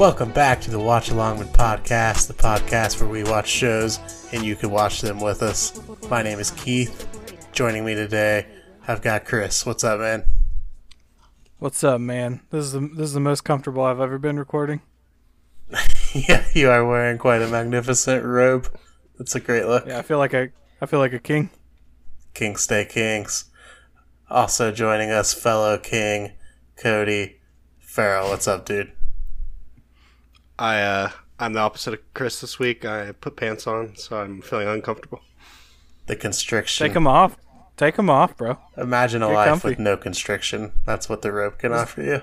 Welcome back to the Watch Along with podcast, the podcast where we watch shows and you can watch them with us. My name is Keith. Joining me today, I've got Chris. What's up, man? What's up, man? This is the this is the most comfortable I've ever been recording. yeah, you are wearing quite a magnificent robe. That's a great look. Yeah, I feel like a I feel like a king. King stay kings. Also joining us, fellow king Cody Farrell. What's up, dude? I uh I'm the opposite of Chris this week. I put pants on, so I'm feeling uncomfortable. The constriction. Take them off. Take them off, bro. Imagine a Get life comfy. with no constriction. That's what the rope can offer you.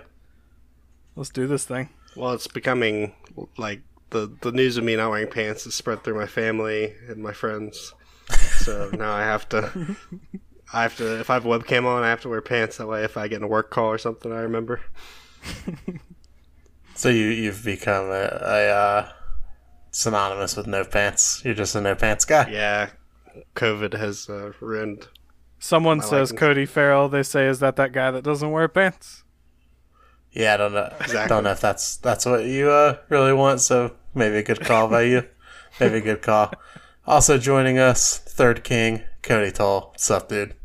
Let's do this thing. Well, it's becoming like the the news of me not wearing pants is spread through my family and my friends. So now I have to I have to if I have a webcam on, I have to wear pants that way if I get in a work call or something, I remember. So you you've become a, a uh, synonymous with no pants. You're just a no pants guy. Yeah. COVID has uh, ruined Someone My says likeness. Cody Farrell. They say, "Is that that guy that doesn't wear pants?" Yeah, I don't know. Exactly. Don't know if that's that's what you uh, really want. So maybe a good call by you. Maybe a good call. Also joining us, third king Cody Toll. What's up, dude?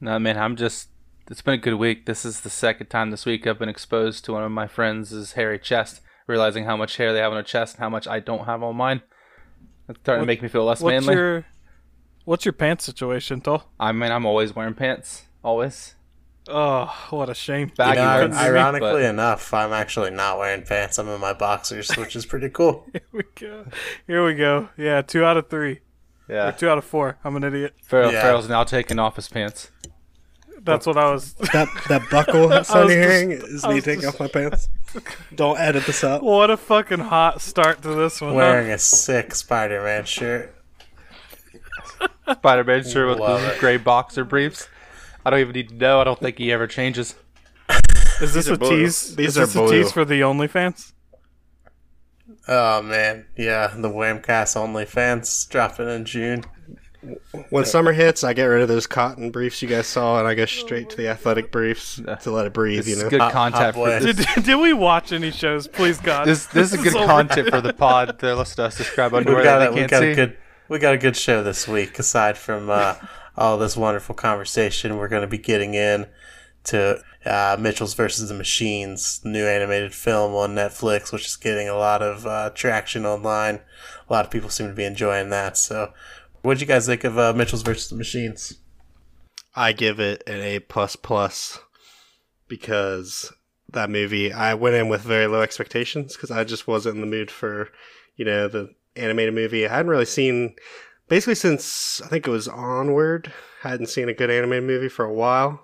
No, man, I'm just. It's been a good week. This is the second time this week I've been exposed to one of my friends' hairy chest, realizing how much hair they have on their chest and how much I don't have on mine. It's starting What- to make me feel less What's manly. your What's your pants situation, Toll? I mean, I'm always wearing pants. Always. Oh, what a shame. You know, ones. ironically but- enough, I'm actually not wearing pants. I'm in my boxers, which is pretty cool. Here we go. Here we go. Yeah, two out of three. Or Yeah. two out of four. I'm an idiot. Farrell, Yeah. Farrell's now taking off his pants. That's what I was. that that buckle I sound was just- hearing is I me taking just- off my pants. Don't edit this up. what a fucking hot start to this one. huh? Wearing a sick Spider-Man shirt. Spider-Man shirt with Love the it. gray boxer briefs. I don't even need to know. I don't think he ever changes. Is this a blue. tease? These Is are this a tease for the OnlyFans? Oh man, yeah, the WAMcast OnlyFans dropping in June. When summer hits, I get rid of those cotton briefs you guys saw, and I go straight to the athletic briefs to let it breathe. This You is know, good Hot- content hot for this. Did, did we watch any shows? Please God. This this is good over. content for the pod. To listen to us describe We underwear got that a, they we can't got see. a good we got a good show this week. Aside from uh, all this wonderful conversation, we're going to be getting in to uh, Mitchells versus the Machines, new animated film on Netflix, which is getting a lot of uh, traction online. A lot of people seem to be enjoying that. So, what'd you guys think of uh, Mitchells versus the Machines? I give it an A plus plus because that movie. I went in with very low expectations because I just wasn't in the mood for you know the animated movie. I hadn't really seen basically since I think it was Onward. I hadn't seen a good animated movie for a while,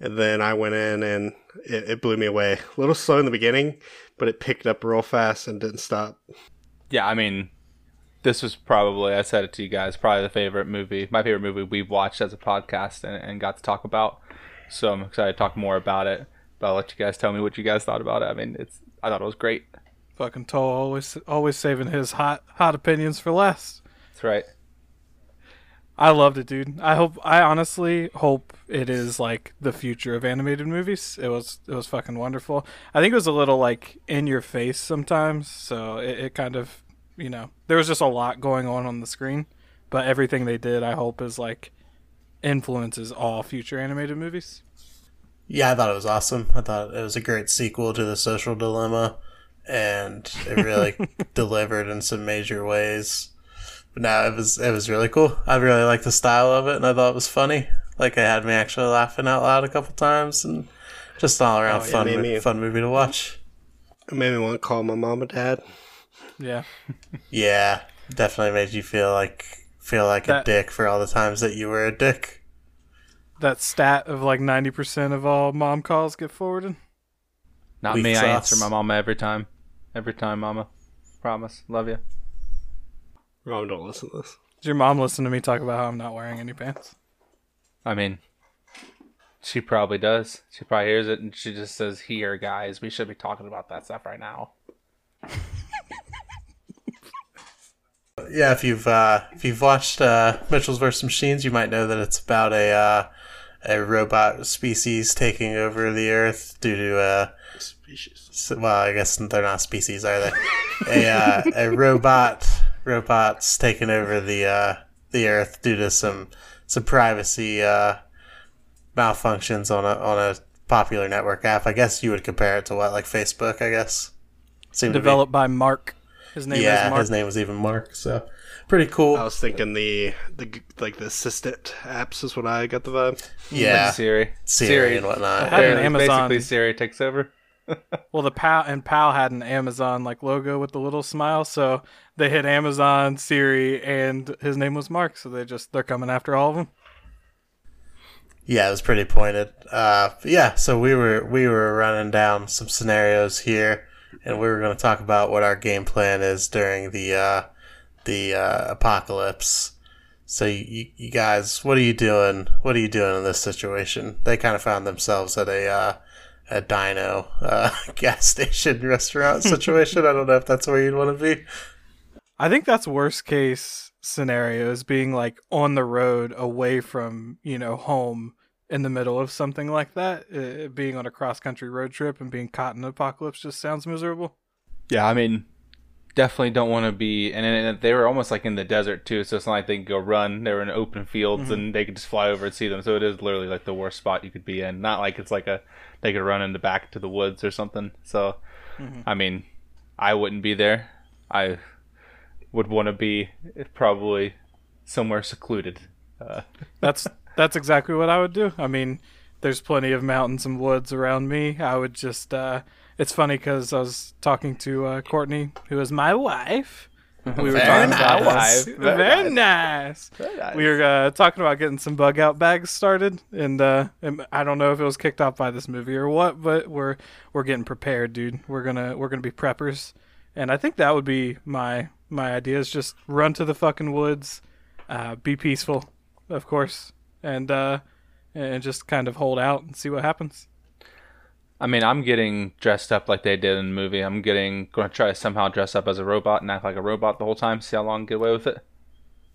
and then I went in and it, it blew me away. A little slow in the beginning, but it picked up real fast and didn't stop. Yeah, I mean, this was probably I said it to you guys, probably the favorite movie, my favorite movie we've watched as a podcast and, and got to talk about. So I'm excited to talk more about it. But I'll let you guys tell me what you guys thought about it. I mean, it's I thought it was great. Fucking Toll always always saving his hot hot opinions for last. That's right. I loved it, dude. I hope I honestly hope it is like the future of animated movies. It was it was fucking wonderful. I think it was a little like in your face sometimes, so it, it kind of you know there was just a lot going on on the screen, but everything they did, I hope, is like influences all future animated movies. Yeah, I thought it was awesome. I thought it was a great sequel to The Social Dilemma, and it really delivered in some major ways. But now it was it was really cool. I really liked the style of it, and I thought it was funny. Like it had me actually laughing out loud a couple times, and just all around Oh, yeah, fun me- fun movie to watch. It made me want to call my mom and dad. Yeah, Yeah, definitely made you feel like feel like That- a dick for all the times that you were a dick. that stat of like ninety percent of all mom calls get forwarded. Not Weak me. I answer my mama every time. Every time, mama. Promise. Love you. Mom, don't listen to this. Did your mom listen to me talk about how I'm not wearing any pants? I mean, she probably does. She probably hears it and she just says, "Here, guys, we should be talking about that stuff right now." Yeah, if you've uh, if you've watched uh, Mitchells vs Machines, you might know that it's about a uh, a robot species taking over the Earth due to uh, Species. well, I guess they're not species, are they? a uh, a robot robots taking over the uh, the Earth due to some some privacy uh, malfunctions on a on a popular network app. I guess you would compare it to what like Facebook. I guess. Seemed Developed by Mark. His name yeah, is Mark. his name was even Mark. So pretty cool. I was thinking the the like the assistant apps is what I got the vibe. yeah, Like Siri. Siri, and whatnot. had an Amazon. Basically, Siri takes over. Well, the PAL and PAL had an Amazon like logo with the little smile, so they hit Amazon, Siri, and his name was Mark. So they just they're coming after all of them. Yeah, it was pretty pointed. Uh, yeah, so we were we were running down some scenarios here, and we were going to talk about what our game plan is during the uh, the uh, apocalypse. So you, you, guys, what are you doing? What are you doing in this situation? They kind of found themselves at a uh, a dino uh, gas station restaurant situation. I don't know if that's where you'd want to be. I think that's worst case scenario is being like on the road away from you know home in the middle of something like that. Uh, being on a cross country road trip and being caught in an apocalypse just sounds miserable. Yeah, I mean, definitely don't want to be. And, and they were almost like in the desert too, so it's not like they could go run. They were in open fields and they could just fly over and see them. So it is literally like the worst spot you could be in. Not like it's like a they could run in the back to the woods or something. So, I mean, I wouldn't be there. I would want to be probably somewhere secluded. Uh, That's that's exactly what I would do. I mean, there's plenty of mountains and woods around me. I would just. uh It's funny because I was talking to uh, Courtney, who is my wife. We were Very talking about nice. this. Very Very nice. We were uh, talking about getting some bug out bags started, and, uh, and I don't know if it was kicked off by this movie or what, but we're we're getting prepared, dude. We're gonna we're gonna be preppers, and I think that would be my my idea is just run to the fucking woods, uh, be peaceful, of course, and uh, and just kind of hold out and see what happens. I mean, I'm getting dressed up like they did in the movie. I'm getting going to try to somehow dress up as a robot and act like a robot the whole time. See how long I can get away with it.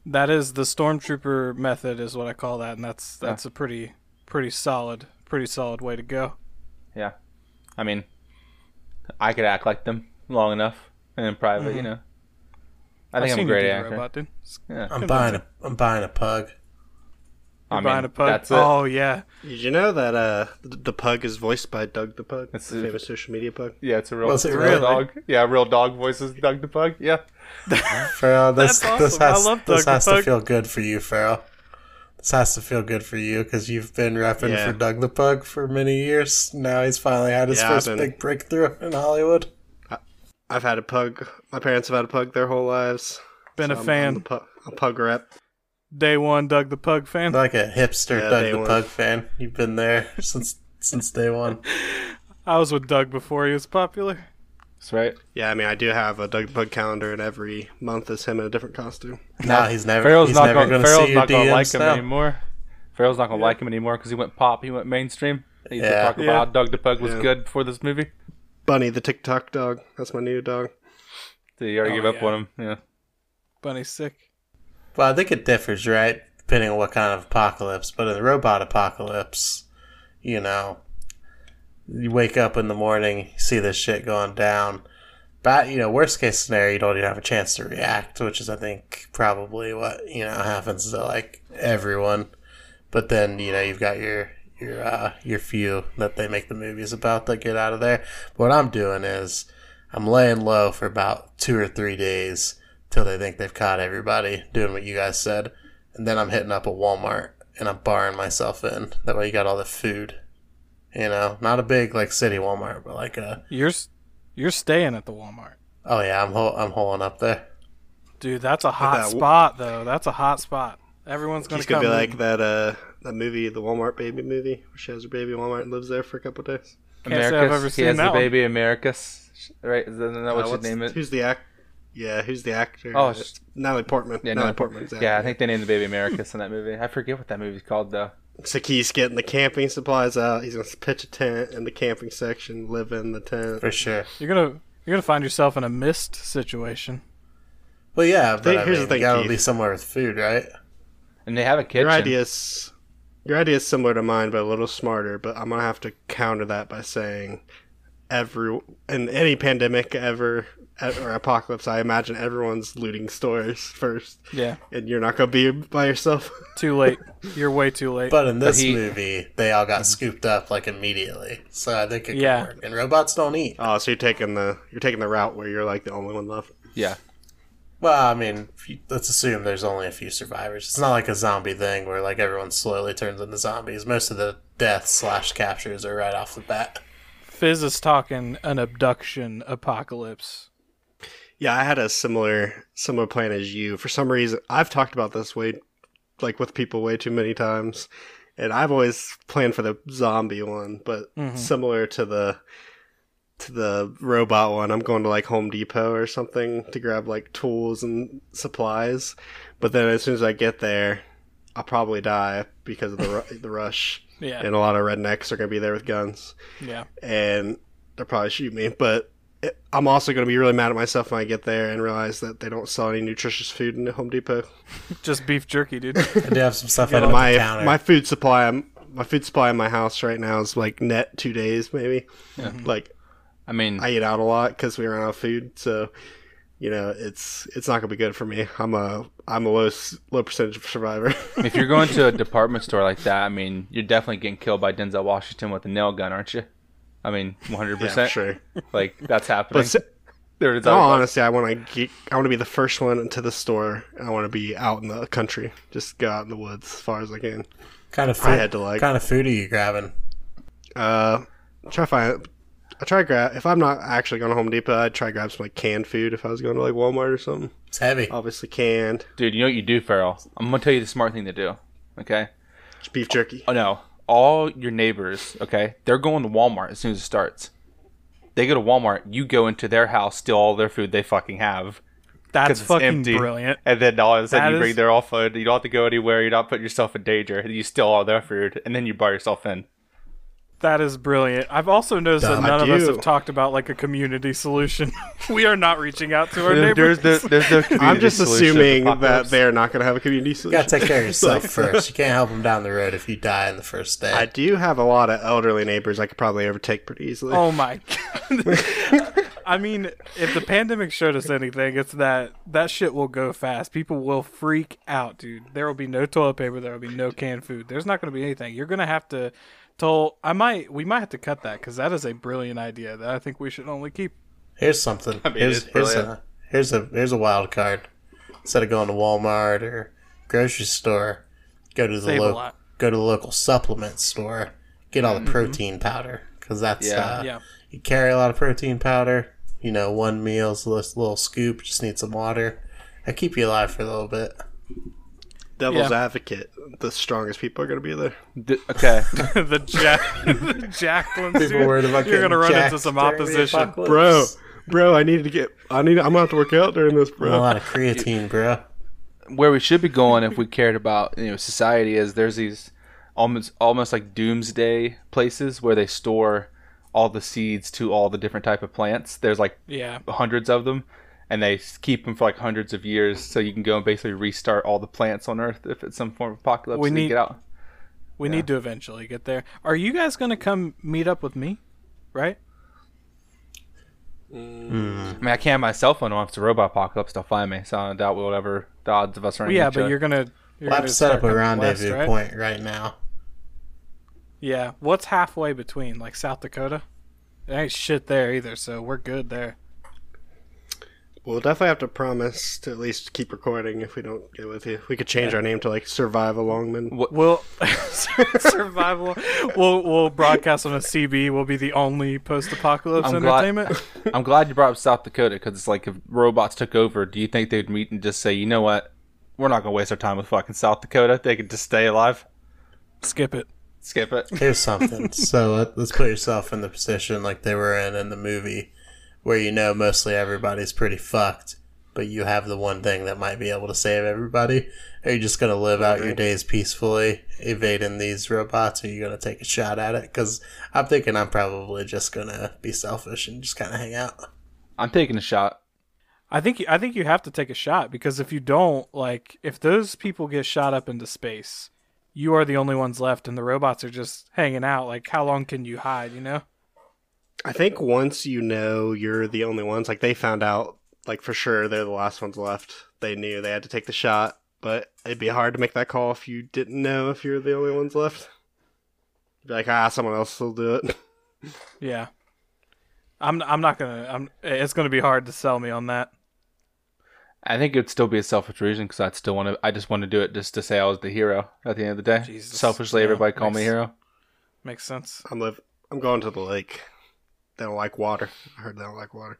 That is the stormtrooper method, is what I call that, and that's that's a pretty pretty solid pretty solid way to go. Yeah, I mean, I could act like them long enough and in private, you know. I think I've I'm a great actor. Robot, dude. Yeah. I'm buying a I'm buying a pug. I You're mean, buying a pug. that's it. Oh yeah, Did you know that uh the, the pug is voiced by Doug the Pug, That's the it. famous social media pug? Yeah, it's a real, Was it's a real really? dog. Yeah, real dog voices Doug the Pug. Yeah, Farrell, this That's this awesome. I has love this Doug the has to feel good for you, Farrell. This has to feel good for you because you've been repping Yeah. for Doug the Pug for many years. Now he's finally had his Yeah, first been- big breakthrough in Hollywood. I've had a pug. My parents have had a pug their whole lives. been So a I'm- I'm fan. the pu- a pug rep. Day one, Doug the Pug fan. Like a hipster Yeah, Doug the were. Pug fan. You've been there since since day one. I was with Doug before he was popular. that's right. Yeah, I mean, I do have a Doug the Pug calendar, and every month is him in a different costume. No, he's never Farrell's he's not never going. going to Farrell's see your going to like DMs him now. anymore. Farrell's not going to like him anymore because he went pop. He went mainstream. He used to Yeah. talk about Yeah. how Doug the Pug was Yeah. good before this movie. Bunny the TikTok dog. That's my new dog. So you already Oh, gave up yeah. on him. Yeah. Bunny's sick. Well, I think it differs, right? Depending on what kind of apocalypse. But in the robot apocalypse, you know, you wake up in the morning, see this shit going down. But, you know, worst case scenario, you don't even have a chance to react, which is, I think, probably what, you know, happens to, like, everyone. But then, you know, you've got your, your, uh, your few that they make the movies about that get out of there. What I'm doing is, I'm laying low for about two or three days till they think they've caught everybody doing what you guys said. And then I'm hitting up a Walmart and I'm barring myself in. That way you got all the food. You know, not a big like city Walmart, but like a You're you're staying at the Walmart, oh yeah, I'm hol- I'm holing up there. dude. That's a hot that spot, though. That's a hot spot. Everyone's gonna He's come. gonna be in. like that uh that movie, the Walmart baby movie, where she has her baby Walmart and lives there for a couple of days. Can't say I've Americus. ever he has that the one. baby Americus. Right? Is that, isn't that Uh, what you name it? Who's the act? Yeah, who's the actor? Oh, it's- Natalie Portman. Yeah, Natalie no, Portman. Exactly. Yeah, I think they named the baby Americus in that movie. I forget what that movie's called though. So he's getting the camping supplies out. He's gonna pitch a tent in the camping section, live in the tent. For sure. you're gonna you're gonna find yourself in a mist situation. Well yeah, but Think- I here's mean, the thing, you gotta Keith. be somewhere with food, right? And they have a kitchen. Your ideas. your idea is similar to mine, but a little smarter. But I'm gonna have to counter that by saying, every in any pandemic ever or apocalypse, I imagine everyone's looting stores first, Yeah. and you're not gonna be by yourself. Too late. You're way too late. But in this he- movie, they all got scooped up like immediately. So I think it Yeah. can work. And robots don't eat. oh, so you're taking the you're taking the route where you're like the only one left. Yeah. Well, I mean, you- let's assume there's only a few survivors. It's not like a zombie thing where like everyone slowly turns into zombies. Most of the deaths slash captures are right off the bat. Fizz is talking an abduction apocalypse. Yeah, I had a similar similar plan as you. For some reason, I've talked about this way, like with people way too many times, and I've always planned for the zombie one. But mm-hmm. similar to the to the robot one, I'm going to like Home Depot or something to grab like tools and supplies. But then as soon as I get there, I'll probably die because of the ru- the rush, Yeah. and a lot of rednecks are going to be there with guns Yeah. and they'll probably shoot me. But I'm also going to be really mad at myself when I get there and realize that they don't sell any nutritious food in the Home Depot. Just beef jerky, dude. I do have some stuff out on the my counter. my food supply, um, my food supply in my house right now is like net two days maybe. Mm-hmm. Like I mean, I eat out a lot because we run out of food, so you know it's it's not going to be good for me. I'm a I'm a low low percentage of survivor. if you're going to a department store like that, I mean, you're definitely getting killed by Denzel Washington with a nail gun, aren't you? I mean, 100. yeah, percent sure. Like that's happening. But s- there is in all other- honesty, I want to I want to be the first one into the store. and I want to be out in the country, just go out in the woods as far as I can. kind of I food, had to like kind of food are you grabbing? Uh, try find. I try to grab if I'm not actually going to Home Depot. I'd try to grab some like canned food if I was going to like Walmart or something. It's heavy. Obviously canned dude, you know what you do, Farrell? I'm gonna tell you the smart thing to do. Okay. Just beef jerky. Oh no, all your neighbors, okay, they're going to Walmart as soon as it starts. They go to Walmart, you go into their house, steal all their food they fucking have, That's fucking empty. brilliant. and then all of a sudden That you bring is- their all food. You don't have to go anywhere. You're not putting yourself in danger. You steal all their food, and then you buy yourself in. That is brilliant. I've also noticed Dumb. that none of us have talked about like a community solution. we are not reaching out to our There's, neighbors. no, there's no I'm just solution to assuming that they're not going to have a community solution. You solution. gotta take care of yourself first. You can't help them down the road if you die in the first day. I do have a lot of elderly neighbors I could probably overtake pretty easily. Oh my god. I mean, if the pandemic showed us anything, it's that that shit will go fast. People will freak out, dude. There will be no toilet paper, there will be no canned food. There's not going to be anything. You're going to have to tell I might we might have to cut that cuz that is a brilliant idea that I think we should only keep. Here's something. mean, here's here's a here's a here's a wild card. Instead of going to Walmart or grocery store, go to the Save a local go to the local supplement store. Get all the protein powder because that's Yeah. uh, Yeah. you carry a lot of protein powder. You know, one meal's a little, little scoop. Just need some water. I keep you alive for a little bit. Devil's Yeah. advocate. The strongest people are going to be there. D- okay, the jack the Jacquelines, People dude. worried about You're going to run into some opposition. Bro, bro, I need to get. I need. I'm going to have to work out during this, bro. a lot of creatine, bro. where we should be going if we cared about you know society is there's these almost almost like doomsday places where they store all the seeds to all the different type of plants. There's like Yeah. hundreds of them, and they keep them for like hundreds of years, so you can go and basically restart all the plants on Earth if it's some form of apocalypse. We and need- get out. We need to eventually get there. Are you guys going to come meet up with me? Right? Mm. I mean, I can't have my cell phone on if it's a robot apocalypse. They'll find me, so I don't doubt we'll ever the odds of us running. yeah, but other. you're going to you're We'll gonna to set up a coming west, rendezvous right? point right now. Yeah. What's halfway between? Like South Dakota? There ain't shit there either, so we're good there. We'll definitely have to promise to at least keep recording if we don't get with you. We could change our name to like Survive Longman. We'll survival. We'll we'll broadcast on a CB. We'll be the only post-apocalypse I'm glad- entertainment. I'm glad you brought up South Dakota because it's like if robots took over, do you think they'd meet and just say, you know what, we're not gonna waste our time with fucking South Dakota. They could just stay alive, Skip it. Skip it. Here's something. so let, let's put yourself in the position like they were in in the movie, where you know mostly everybody's pretty fucked, but you have the one thing that might be able to save everybody. Are you just gonna live out your days peacefully, evading these robots? Or are you gonna take a shot at it? Because I'm thinking I'm probably just gonna be selfish and just kind of hang out. I'm taking a shot. I think I think you have to take a shot because if you don't, like, if those people get shot up into space, you are the only ones left, and the robots are just hanging out. Like, how long can you hide? You know? I think once you know you're the only ones, like they found out, like for sure they're the last ones left. They knew they had to take the shot, but it'd be hard to make that call if you didn't know if you're the only ones left. You'd be like, ah, someone else will do it. Yeah. I'm. I'm not gonna. I'm. It's gonna be hard to sell me on that. I think it'd still be a selfish reason because I'd still want to. I just want to do it just to say I was the hero at the end of the day. Jesus. Selfishly, Yeah, everybody call me hero. Makes sense. I'm live. I'm going to the lake. They don't like water. I heard they don't like water.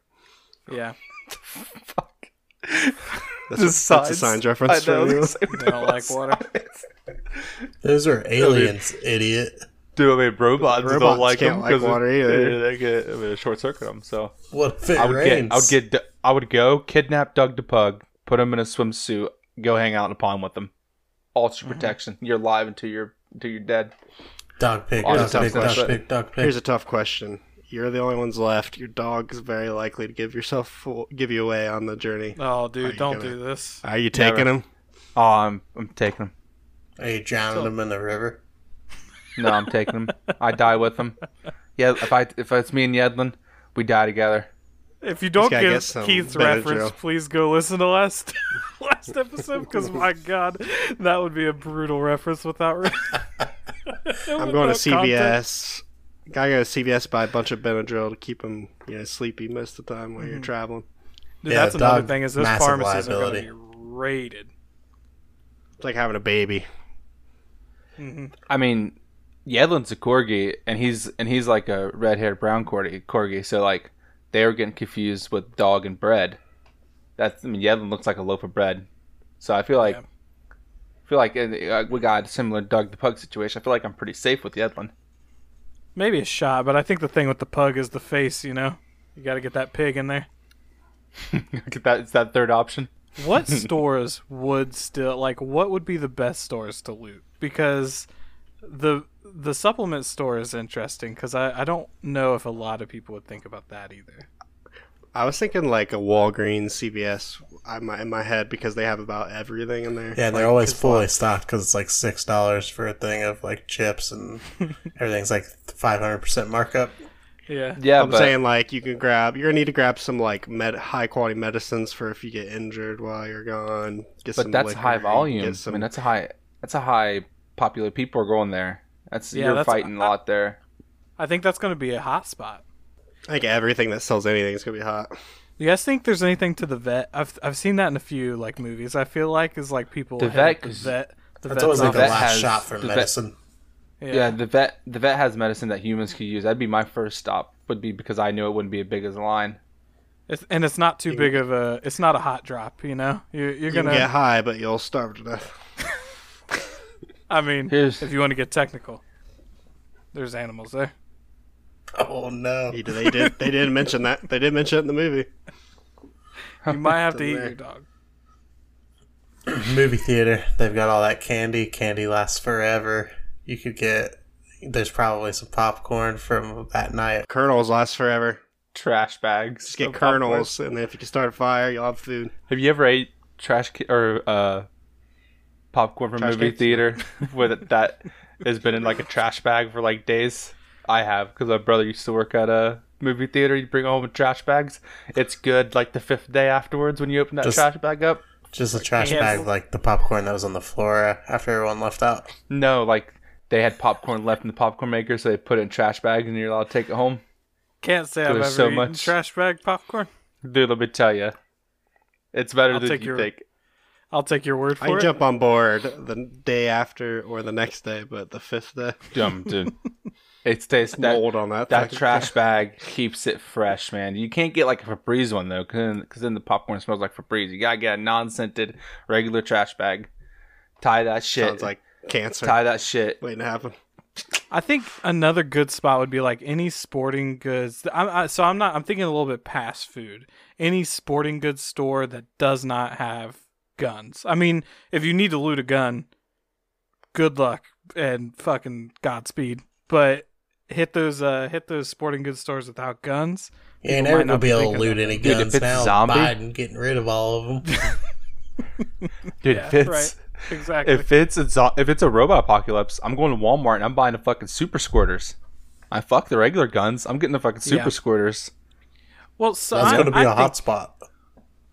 Yeah. Fuck. That's, The a, that's a signs. signs reference. I know. for you. They don't like water. Those are aliens, idiot. Dude, I mean, robots, Robots don't like can't them like 'cause it- water either. They, they get I mean, short circuit them. So What if it I would rains? get, I would get, D- I would go kidnap Doug the pug, put him in a swimsuit, go hang out in a pond with him. Ultra mm-hmm. protection. You're alive until you're until you're dead. dog pig, Here's dog a tough pig, dog question. pig, dog pig. Here's a tough question. You're the only ones left. Your dog's very likely to give yourself full, give you away on the journey. Oh, dude, don't gonna- do this. Are you taking Never. him? Oh, I'm I'm taking him. Are you drowning him in the river? No, I'm taking him. I die with him. Yeah, if I if it's me and Yedlin, we die together. If you don't get get some Keith's Benadryl. reference, please go listen to last last episode because my god, that would be a brutal reference without. Re- I'm going to CVS. Gotta go to CVS buy a bunch of Benadryl to keep him, you know, sleepy most of the time while you're mm-hmm. traveling. Dude, Yeah, that's another thing is those massive pharmacies are going to be raided. It's like having a baby. Mm-hmm. I mean, Yedlin's a corgi, and he's and he's like a red-haired brown corgi. Corgi, so like they were getting confused with dog and bread. That's I mean, Yedlin looks like a loaf of bread. So I feel like Yeah. I feel like uh, we got a similar Doug the Pug situation. I feel like I'm pretty safe with Yedlin. Maybe a shot, but I think the thing with the pug is the face. You know, you got to get that pig in there. Get that it's that third option. What stores would still like? What would be the best stores to loot? Because the the supplement store is interesting because I, I don't know if a lot of people would think about that either. I was thinking like a Walgreens, CVS in my, head because they have about everything in there. Yeah, and they're Like, always fully like- stocked because it's like six dollars for a thing of like chips and everything's like five hundred percent markup. Yeah. Yeah, I'm but saying like you can grab. You're gonna need to grab some like med- high quality medicines for if you get injured while you're gone. Get but some that's high volume. Get I mean, that's a high that's a high popular people are going there. That's Yeah, you're that's- fighting a lot there. I think that's going to be a hot spot. I think everything that sells anything is gonna be hot. You guys think there's anything to the vet? I've I've seen that in a few like movies. I feel like is like people The vet, up the 'cause vet. The That's always like the vet last has- shot for the vet- medicine. Yeah. the vet the vet has medicine that humans could use. That'd be my first stop. Would be because I knew it wouldn't be as big as a line. It's, and it's not too big of a. It's not a hot drop. You know, you're, you're gonna. can get high, but you'll starve to death. I mean, Here's- if you want to get technical, there's animals there. Oh no! They did. They did mention that. They did mention it in the movie. You might have to eat your dog. Movie theater. They've got all that candy. Candy lasts forever. You could get. There's probably some popcorn from that night. Kernels last forever. Trash bags. Just get of popcorn. kernels, and then if you can start a fire, you'll have food. Have you ever ate trash ca- or uh, popcorn from Trash movie cans? theater with that has been in like a trash bag for like days? I have because my brother used to work at a movie theater. He'd bring home trash bags. It's good like the fifth day afterwards when you open that Just- trash bag up. Just a trash Yeah. bag like the popcorn that was on the floor after everyone left out. No, like they had popcorn left in the popcorn maker, so they put it in trash bags and you're allowed to take it home. Can't say I've ever so eaten much- trash bag popcorn. Dude, let me tell you, it's better I'll than take you your- think. I'll take your word I for it. I jump on board the day after or the next day, but the fifth day, Dumb dude. It stays that mold on that. That trash thing. bag keeps it fresh, man. You can't get like a Febreze one though, because then the popcorn smells like Febreze. You gotta get a non-scented regular trash bag. Tie that shit. sounds like cancer tie that shit. waiting to happen. I think another good spot would be like any sporting goods. I'm, I, so I'm not. I'm thinking a little bit past food. Any sporting goods store that does not have guns. I mean, if you need to loot a gun, good luck and fucking godspeed. But hit those uh hit those sporting goods stores without guns. You ain't People never might gonna be able to loot that. any Dude, if guns it's now. zombie- Biden getting rid of all of them. Dude, Yeah, if it's right. exactly. If it's a zo- if it's a robot apocalypse, I'm going to Walmart and I'm buying the fucking super squirters. I fuck the regular guns. I'm getting the fucking super Yeah. squirters. well, so That's going to be I a think hot spot.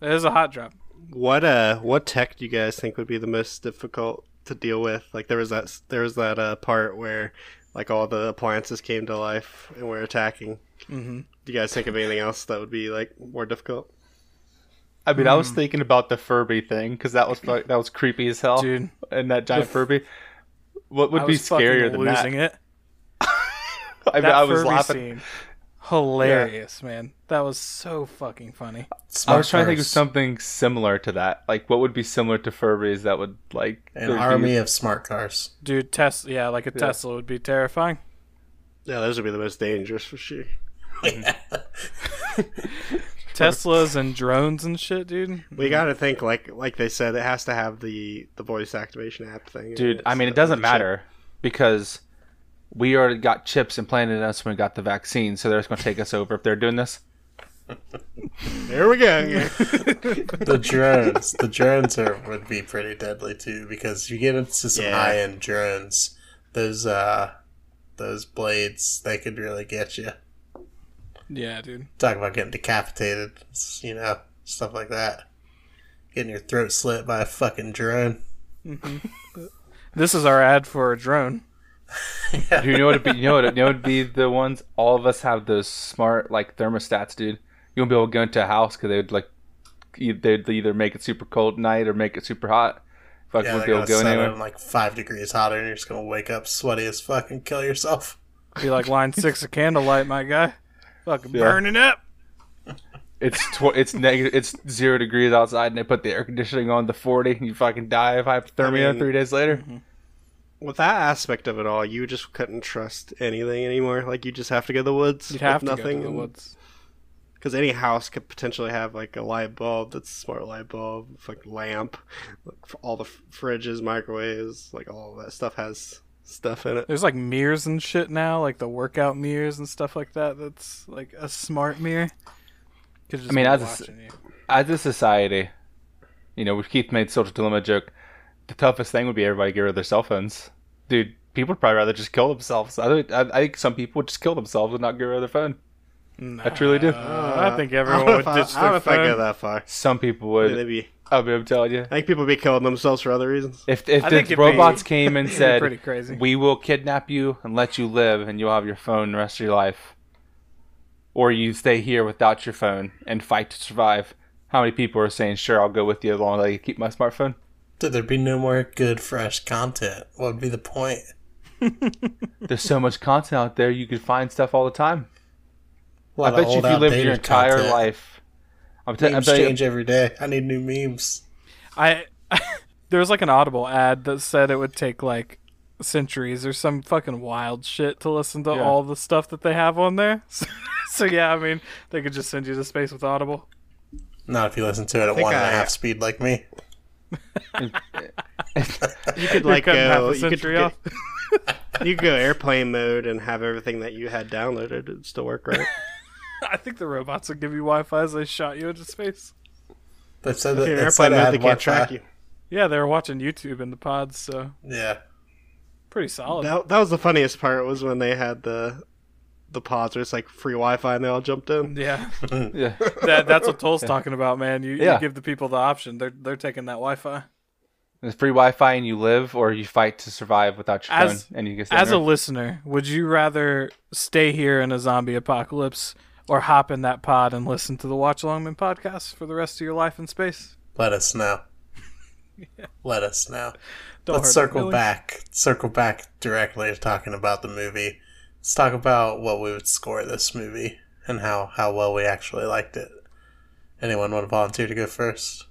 There's a hot drop. What uh what tech do you guys think would be the most difficult to deal with? Like there was that there was that uh, part where like all the appliances came to life and were attacking. Mm-hmm. Do you guys think of anything else that would be like more difficult? I mean, I Hmm. was thinking about the Furby thing because that was fu- that was creepy as hell, Dude. And that giant Furby. What would I be scarier than that? losing it. I, mean, That I was Furby laughing. scene, hilarious, man. That was so fucking funny. I was trying to think of something similar to that. Like, what would be similar to Furbies that would like An there'd be- army of smart cars. Dude, Tesla, yeah, like a Tesla would be terrifying. Yeah, those would be the most dangerous for sure. Teslas and drones and shit, dude. We got to think like like they said it has to have the the voice activation app thing. Dude, I mean, it doesn't matter because we already got chips implanted in us when we got the vaccine, so they're just going to take us over if they're doing this. There we go. The drones, the drones are would be pretty deadly too because you get into some Yeah. high end drones. Those uh, those blades they could really get you. Yeah, dude. Talk about getting decapitated, you know, stuff like that. Getting your throat slit by a fucking drone. This is our ad for a drone. Dude, you know what? It'd be, you know what? You know what would be the ones? All of us have those smart like thermostats, dude. You won't be able to go into a house because they would like they'd either make it super cold at night or make it super hot. Fuck, Yeah, wouldn't be able gonna go anywhere. them like five degrees hotter, and you're just gonna wake up sweaty as fuck and kill yourself. Be like line six of candlelight, my guy. Fucking Yeah. burning up. It's tw- it's negative. It's zero degrees outside, and they put the air conditioning on to forty, and you fucking die of hypothermia I mean- three days later. Mm-hmm. With that aspect of it all, you just couldn't trust anything anymore. Like you just have to go to the woods. You'd have with to nothing go to the woods. Because any house could potentially have like a light bulb that's a smart light bulb, like lamp, like all the fridges, microwaves, like all that stuff has stuff in it. There's like mirrors and shit now, like the workout mirrors and stuff like that. That's like a smart mirror. Could just I mean, as a s- watching you. As a society, you know, Keith made social dilemma joke. The toughest thing would be everybody get rid of their cell phones. Dude, people would probably rather just kill themselves. I, think- I, I think some people would just kill themselves and not get rid of their phone. I truly do. Uh, I think everyone don't would if I, ditch I don't know their if I go that far. Some people would. they'd be, I mean, I'm telling you. I think people would be killing themselves for other reasons. If if the robots be- came and said, pretty crazy. "We will kidnap you and let you live, and you'll have your phone the rest of your life," or you stay here without your phone and fight to survive, how many people are saying, "Sure, I'll go with you as long as I keep my smartphone"? Dude, there'd be no more good, fresh content. What would be the point? There's so much content out there; you could find stuff all the time. A I bet you if you lived your entire content. life, I'm, t- I'm Memes telling you, change every day. I need new memes. I there was like an Audible ad that said it would take like centuries or some fucking wild shit to listen to Yeah. all the stuff that they have on there. So, yeah, I mean, they could just send you to space with Audible. Not if you listen to it at think one and a I- half speed like me. You could like cutting uh, half go, a you could, century go- off. you could go airplane mode and have everything that you had downloaded. It'd still work, right? I think the robots would give you Wi-Fi as they shot you into space. They said that If you're in it airplane mode, they can't Wi-Fi. track you. Yeah, they were watching YouTube in the pods, so Yeah. pretty solid. That, that was the funniest part was when they had the the pods where it's like free Wi-Fi and they all jumped in. Yeah, yeah. that, that's what Toll's talking about, man. You, Yeah. you give the people the option; they're they're taking that Wi-Fi. There's free Wi-Fi and you live, or you fight to survive without your As- phone, and you get stay As a listener, would you rather stay here in a zombie apocalypse or hop in that pod and listen to the Watch Along Men podcast for the rest of your life in space? Let us know. Let us know. Don't Let's circle back. Circle back directly to talking about the movie. Let's talk about what we would score this movie and how, how well we actually liked it. Anyone want to volunteer to go first?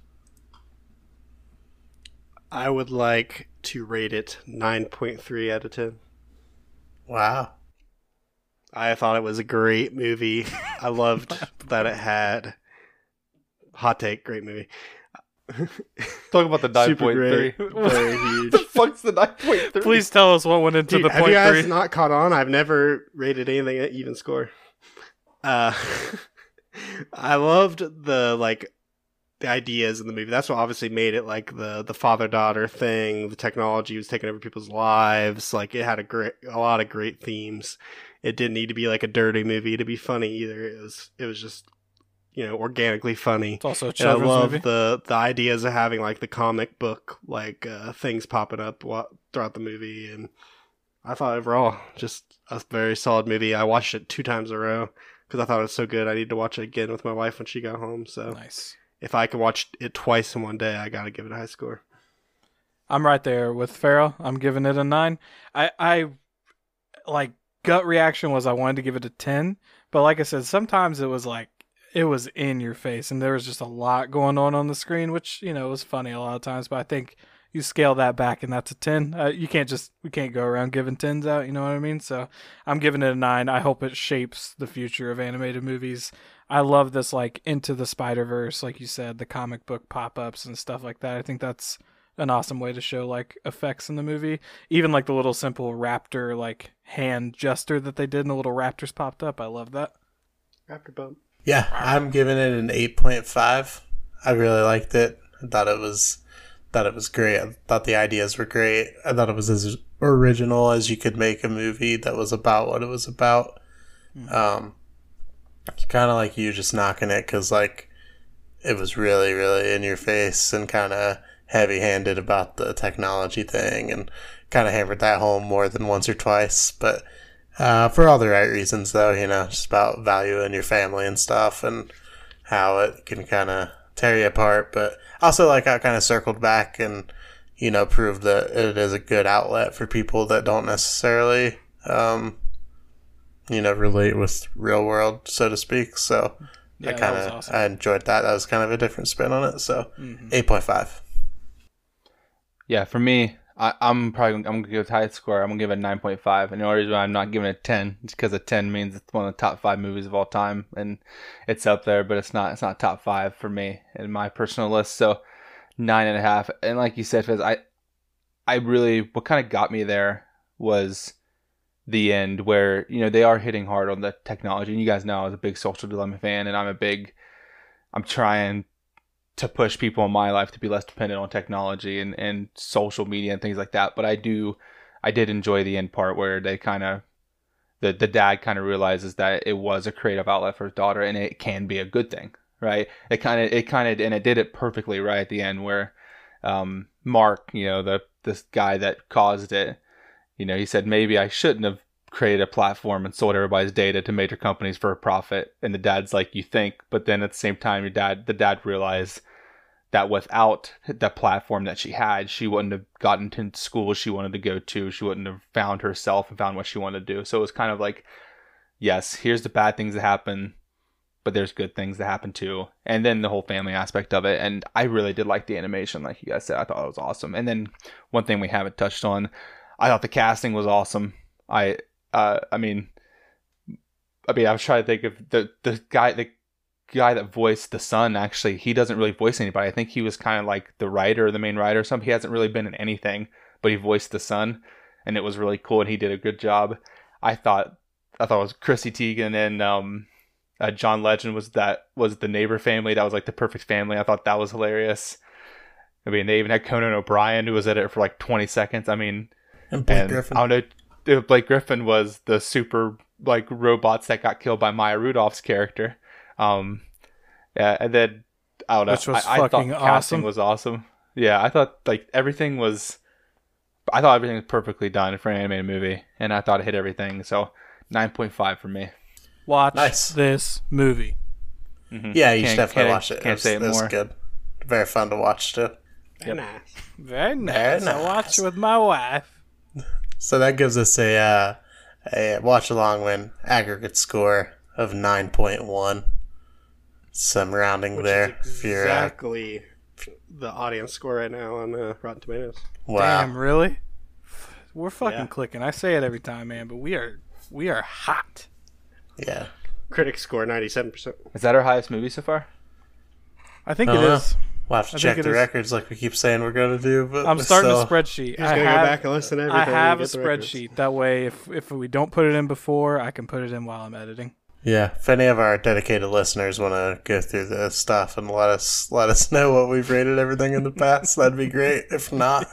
I would like to rate it 9.3 out of 10. Wow. I thought it was a great movie. I loved that it had hot take, great movie. Talk about the nine Super point great, three. very huge. The fuck's the nine point three? Please tell us what went into Dude, the have point you guys three. not caught on? I've never rated anything at even score. Uh, I loved the like the ideas in the movie. That's what obviously made it like the the father daughter thing. The technology was taking over people's lives. Like it had a great a lot of great themes. It didn't need to be like a dirty movie to be funny either. It was it was just you know organically funny. It's also a And I love movie. the the ideas of having like the comic book like uh, things popping up wa- throughout the movie, and I thought overall just a very solid movie. I watched it two times in a row because I thought it was so good. I need to watch it again with my wife when she got home. So Nice. if I could watch it twice in one day, I gotta give it a high score. I'm right there with Farrell. I'm giving it a nine. I, I like gut reaction was I wanted to give it a ten, but like I said, sometimes it was like it was in your face, and there was just a lot going on on the screen, which you know was funny a lot of times. But I think you scale that back, and that's a ten. Uh, you can't just we can't go around giving tens out. You know what I mean? So I'm giving it a nine. I hope it shapes the future of animated movies. I love this like into the Spider Verse, like you said, the comic book pop ups and stuff like that. I think that's an awesome way to show like effects in the movie. Even like the little simple raptor like hand gesture that they did and the little raptors popped up. I love that. After bump. Yeah, I'm giving it an 8.5. I really liked it. I thought it was thought it was great. I thought the ideas were great. I thought it was as original as you could make a movie that was about what it was about. Um, it's kind of like you just knocking it because like it was really really in your face and kind of heavy handed about the technology thing and kind of hammered that home more than once or twice, but. Uh, for all the right reasons, though, you know, just about valuing your family and stuff and how it can kind of tear you apart. But also, like, I kind of circled back and, you know, proved that it is a good outlet for people that don't necessarily, um, you know, relate with real world, so to speak. So Yeah, I kind of awesome. I enjoyed that. That was kind of a different spin on it. So Mhm. 8.5. Yeah, for me, I, I'm probably I'm gonna give a high score. I'm gonna give it a nine point five. And the only reason why I'm not giving it a ten is because a ten means it's one of the top five movies of all time, and it's up there, but it's not. It's not top five for me in my personal list. So nine and a half. And like you said, Fizz, I I really what kind of got me there was the end where you know they are hitting hard on the technology. And you guys know I was a big Social Dilemma fan, and I'm a big I'm trying to push people in my life to be less dependent on technology and, and social media and things like that. But I do, I did enjoy the end part where they kind of, the, the dad kind of realizes that it was a creative outlet for his daughter and it can be a good thing, right? It kind of, it kind of, and it did it perfectly right at the end where, um, Mark, you know, the, this guy that caused it, you know, he said, maybe I shouldn't have created a platform and sold everybody's data to major companies for a profit. And the dad's like, you think, but then at the same time, your dad, the dad realized that without the platform that she had, she wouldn't have gotten to school she wanted to go to. She wouldn't have found herself and found what she wanted to do. So it was kind of like, yes, here's the bad things that happen, but there's good things that happen too. And then the whole family aspect of it. And I really did like the animation, like you guys said. I thought it was awesome. And then one thing we haven't touched on, I thought the casting was awesome. I, uh, I mean, I mean, I was trying to think of the the guy, the guy that voiced the son. Actually, he doesn't really voice anybody. I think he was kind of like the writer, the main writer or something. He hasn't really been in anything, but he voiced the son, and it was really cool, and he did a good job. I thought, I thought it was Chrissy Teigen and um, uh, John Legend was that was the neighbor family. That was like the perfect family. I thought that was hilarious. I mean, they even had Conan O'Brien who was at it for like 20 seconds. I mean, And Blake and Griffin. I don't know. Blake Griffin was the super like robots that got killed by Maya Rudolph's character. Um, yeah, and then I don't know. Which was I, I thought fucking casting was awesome. Yeah, I thought like everything was. I thought everything was perfectly done for an animated movie, and I thought it hit everything. So nine point five for me. Watch Nice. this movie. Mhm. yeah, you Can't- should definitely watch it. Can't it was, say it it was more. good. Very fun to watch, too. Very nice. Very nice. Very I watch nice. it with my wife. So that gives us a uh, a watch along win aggregate score of nine point one. Some rounding Which there. is if uh, exactly the audience score right now on uh, Rotten Tomatoes. wow. Damn, really? We're fucking Yeah. clicking. I say it every time, man, but we are we are hot. Yeah. Critics score ninety seven percent. Is that our highest movie so far? I think I it don't know. is. We'll have to I check the it is. records like we keep saying we're going to do. But I'm starting still- a spreadsheet. Just I gonna have, go back and listen to everything. I have a get the records. spreadsheet. That way, if if we don't put it in before, I can put it in while I'm editing. Yeah, if any of our dedicated listeners want to go through the stuff and let us let us know what we've rated everything in the past, that'd be great. If not,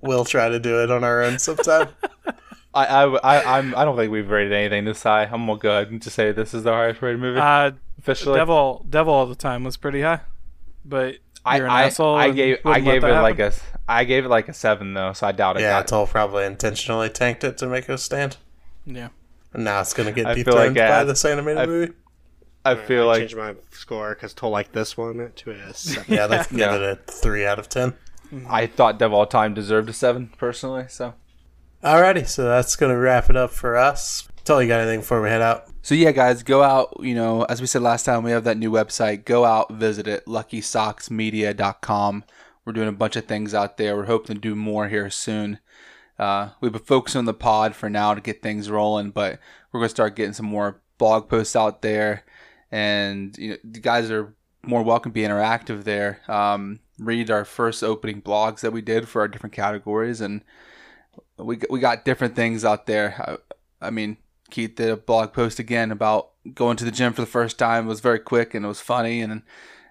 we'll try to do it on our own sometime. I, I, I, I'm, I don't think we've rated anything this high. I'm gonna go ahead and just say this is the highest rated movie Uh, officially. Devil, Devil all the time was pretty high, but I, you're an I, asshole. I and gave, I gave that it like a, I gave it like a seven though, so I doubt it. Yeah, got Toll probably intentionally tanked it to make us stand. yeah. And now it's going to get I dethroned like, by this animated I- movie. I feel I like changed my score because to like this one to a seven. Yeah, let's give Yeah. it a 3 out of 10. Mm-hmm. I thought Devil All Time deserved a seven personally. So Alrighty, so that's going to wrap it up for us. Toll, you got anything before we head out? So yeah, guys, go out. You know, as we said last time, we have that new website. Go out, visit it. LuckySocksMedia.com. We're doing a bunch of things out there. We're hoping to do more here soon. Uh, we've been focusing on the pod for now to get things rolling, but we're gonna start getting some more blog posts out there, and you know, the guys are more welcome to be interactive there. Um, read our first opening blogs that we did for our different categories, and we we got different things out there. I, I mean, Keith did a blog post again about going to the gym for the first time. It was very quick and it was funny, and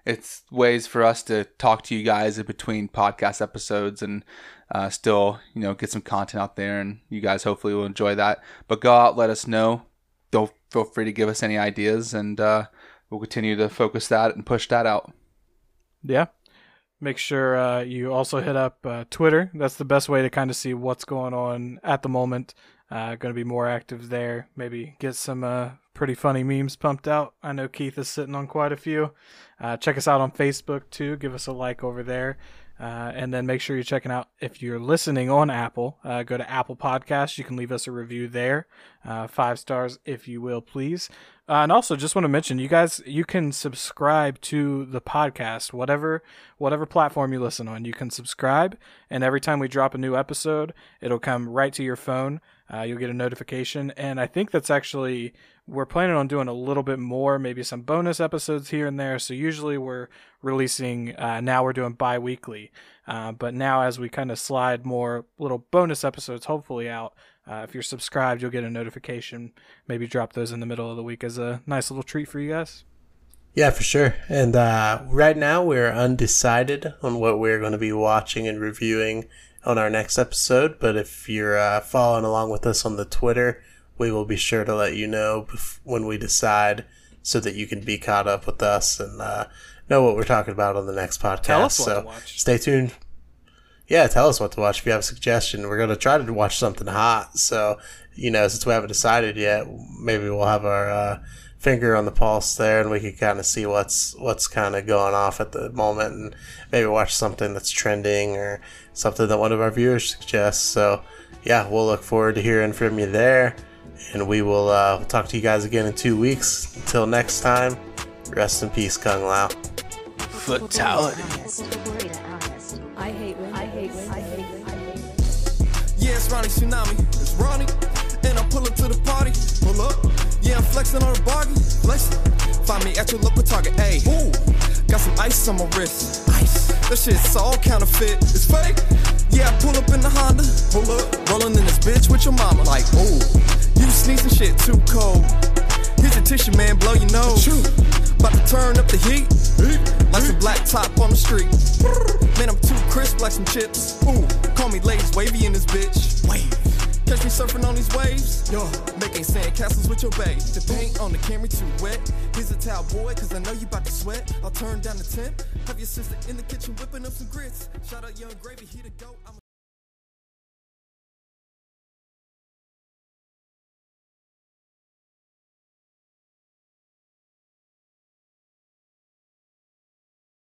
it's ways for us to talk to you guys in between podcast episodes and uh, still, you know, get some content out there. And you guys hopefully will enjoy that. But go out, let us know. Don't feel free to give us any ideas, and uh, we'll continue to focus that and push that out. Yeah. Make sure uh, you also hit up uh, Twitter. That's the best way to kind of see what's going on at the moment. Uh, going to be more active there. Maybe get some uh, pretty funny memes pumped out. I know Keith is sitting on quite a few. Uh, check us out on Facebook too. Give us a like over there. Uh, and then make sure you're checking out if you're listening on Apple. Uh, go to Apple Podcasts. You can leave us a review there, uh, five stars if you will, please. Uh, and also, just want to mention, you guys, you can subscribe to the podcast, whatever whatever platform you listen on. You can subscribe, and every time we drop a new episode, it'll come right to your phone. Uh, you'll get a notification, and I think that's actually we're planning on doing a little bit more, maybe some bonus episodes here and there. So usually we're releasing uh, now we're doing bi-weekly, uh, but now as we kind of slide more little bonus episodes, hopefully out. Uh, if you're subscribed, you'll get a notification. Maybe drop those in the middle of the week as a nice little treat for you guys. Yeah, for sure. And uh, right now we're undecided on what we're going to be watching and reviewing on our next episode. But if you're uh, following along with us on the Twitter, we will be sure to let you know when we decide so that you can be caught up with us and uh, know what we're talking about on the next podcast. Tell us what so stay tuned. Yeah, tell us what to watch if you have a suggestion. We're going to try to watch something hot. So, you know, since we haven't decided yet, maybe we'll have our uh, finger on the pulse there and we can kind of see what's what's kind of going off at the moment and maybe watch something that's trending or something that one of our viewers suggests. So, yeah, we'll look forward to hearing from you there. And we will uh, we'll talk to you guys again in two weeks. Until next time, rest in peace, Kung Lao. Fatality. I hate women. I hate women. I hate women. I hate women. Yeah, it's Ronnie Tsunami. It's Ronnie. And I'm pulling to the party. Pull up. Yeah, I'm flexing on the bargain. Flexing. Find me at your local Target. Hey, ooh. Got some ice on my wrist. Ice. That shit's all counterfeit. It's fake. Yeah, I pull up in the Honda. Pull up. Rolling in this bitch with your mama. Like, ooh. You sneezing shit too cold. Here's a tissue, man. Blow your nose. About to turn up the heat. Like some black top on the street. Man, I'm too crisp like some chips. Ooh, call me Ladies Wavy in this bitch. Wave. Catch me surfing on these waves. Yo, making sand castles with your babe. The paint on the Camry too wet. Here's a towel, boy, cause I know you about to sweat. I'll turn down the temp. Have your sister in the kitchen whipping up some grits. Shout out Young Gravy, here to go. I'm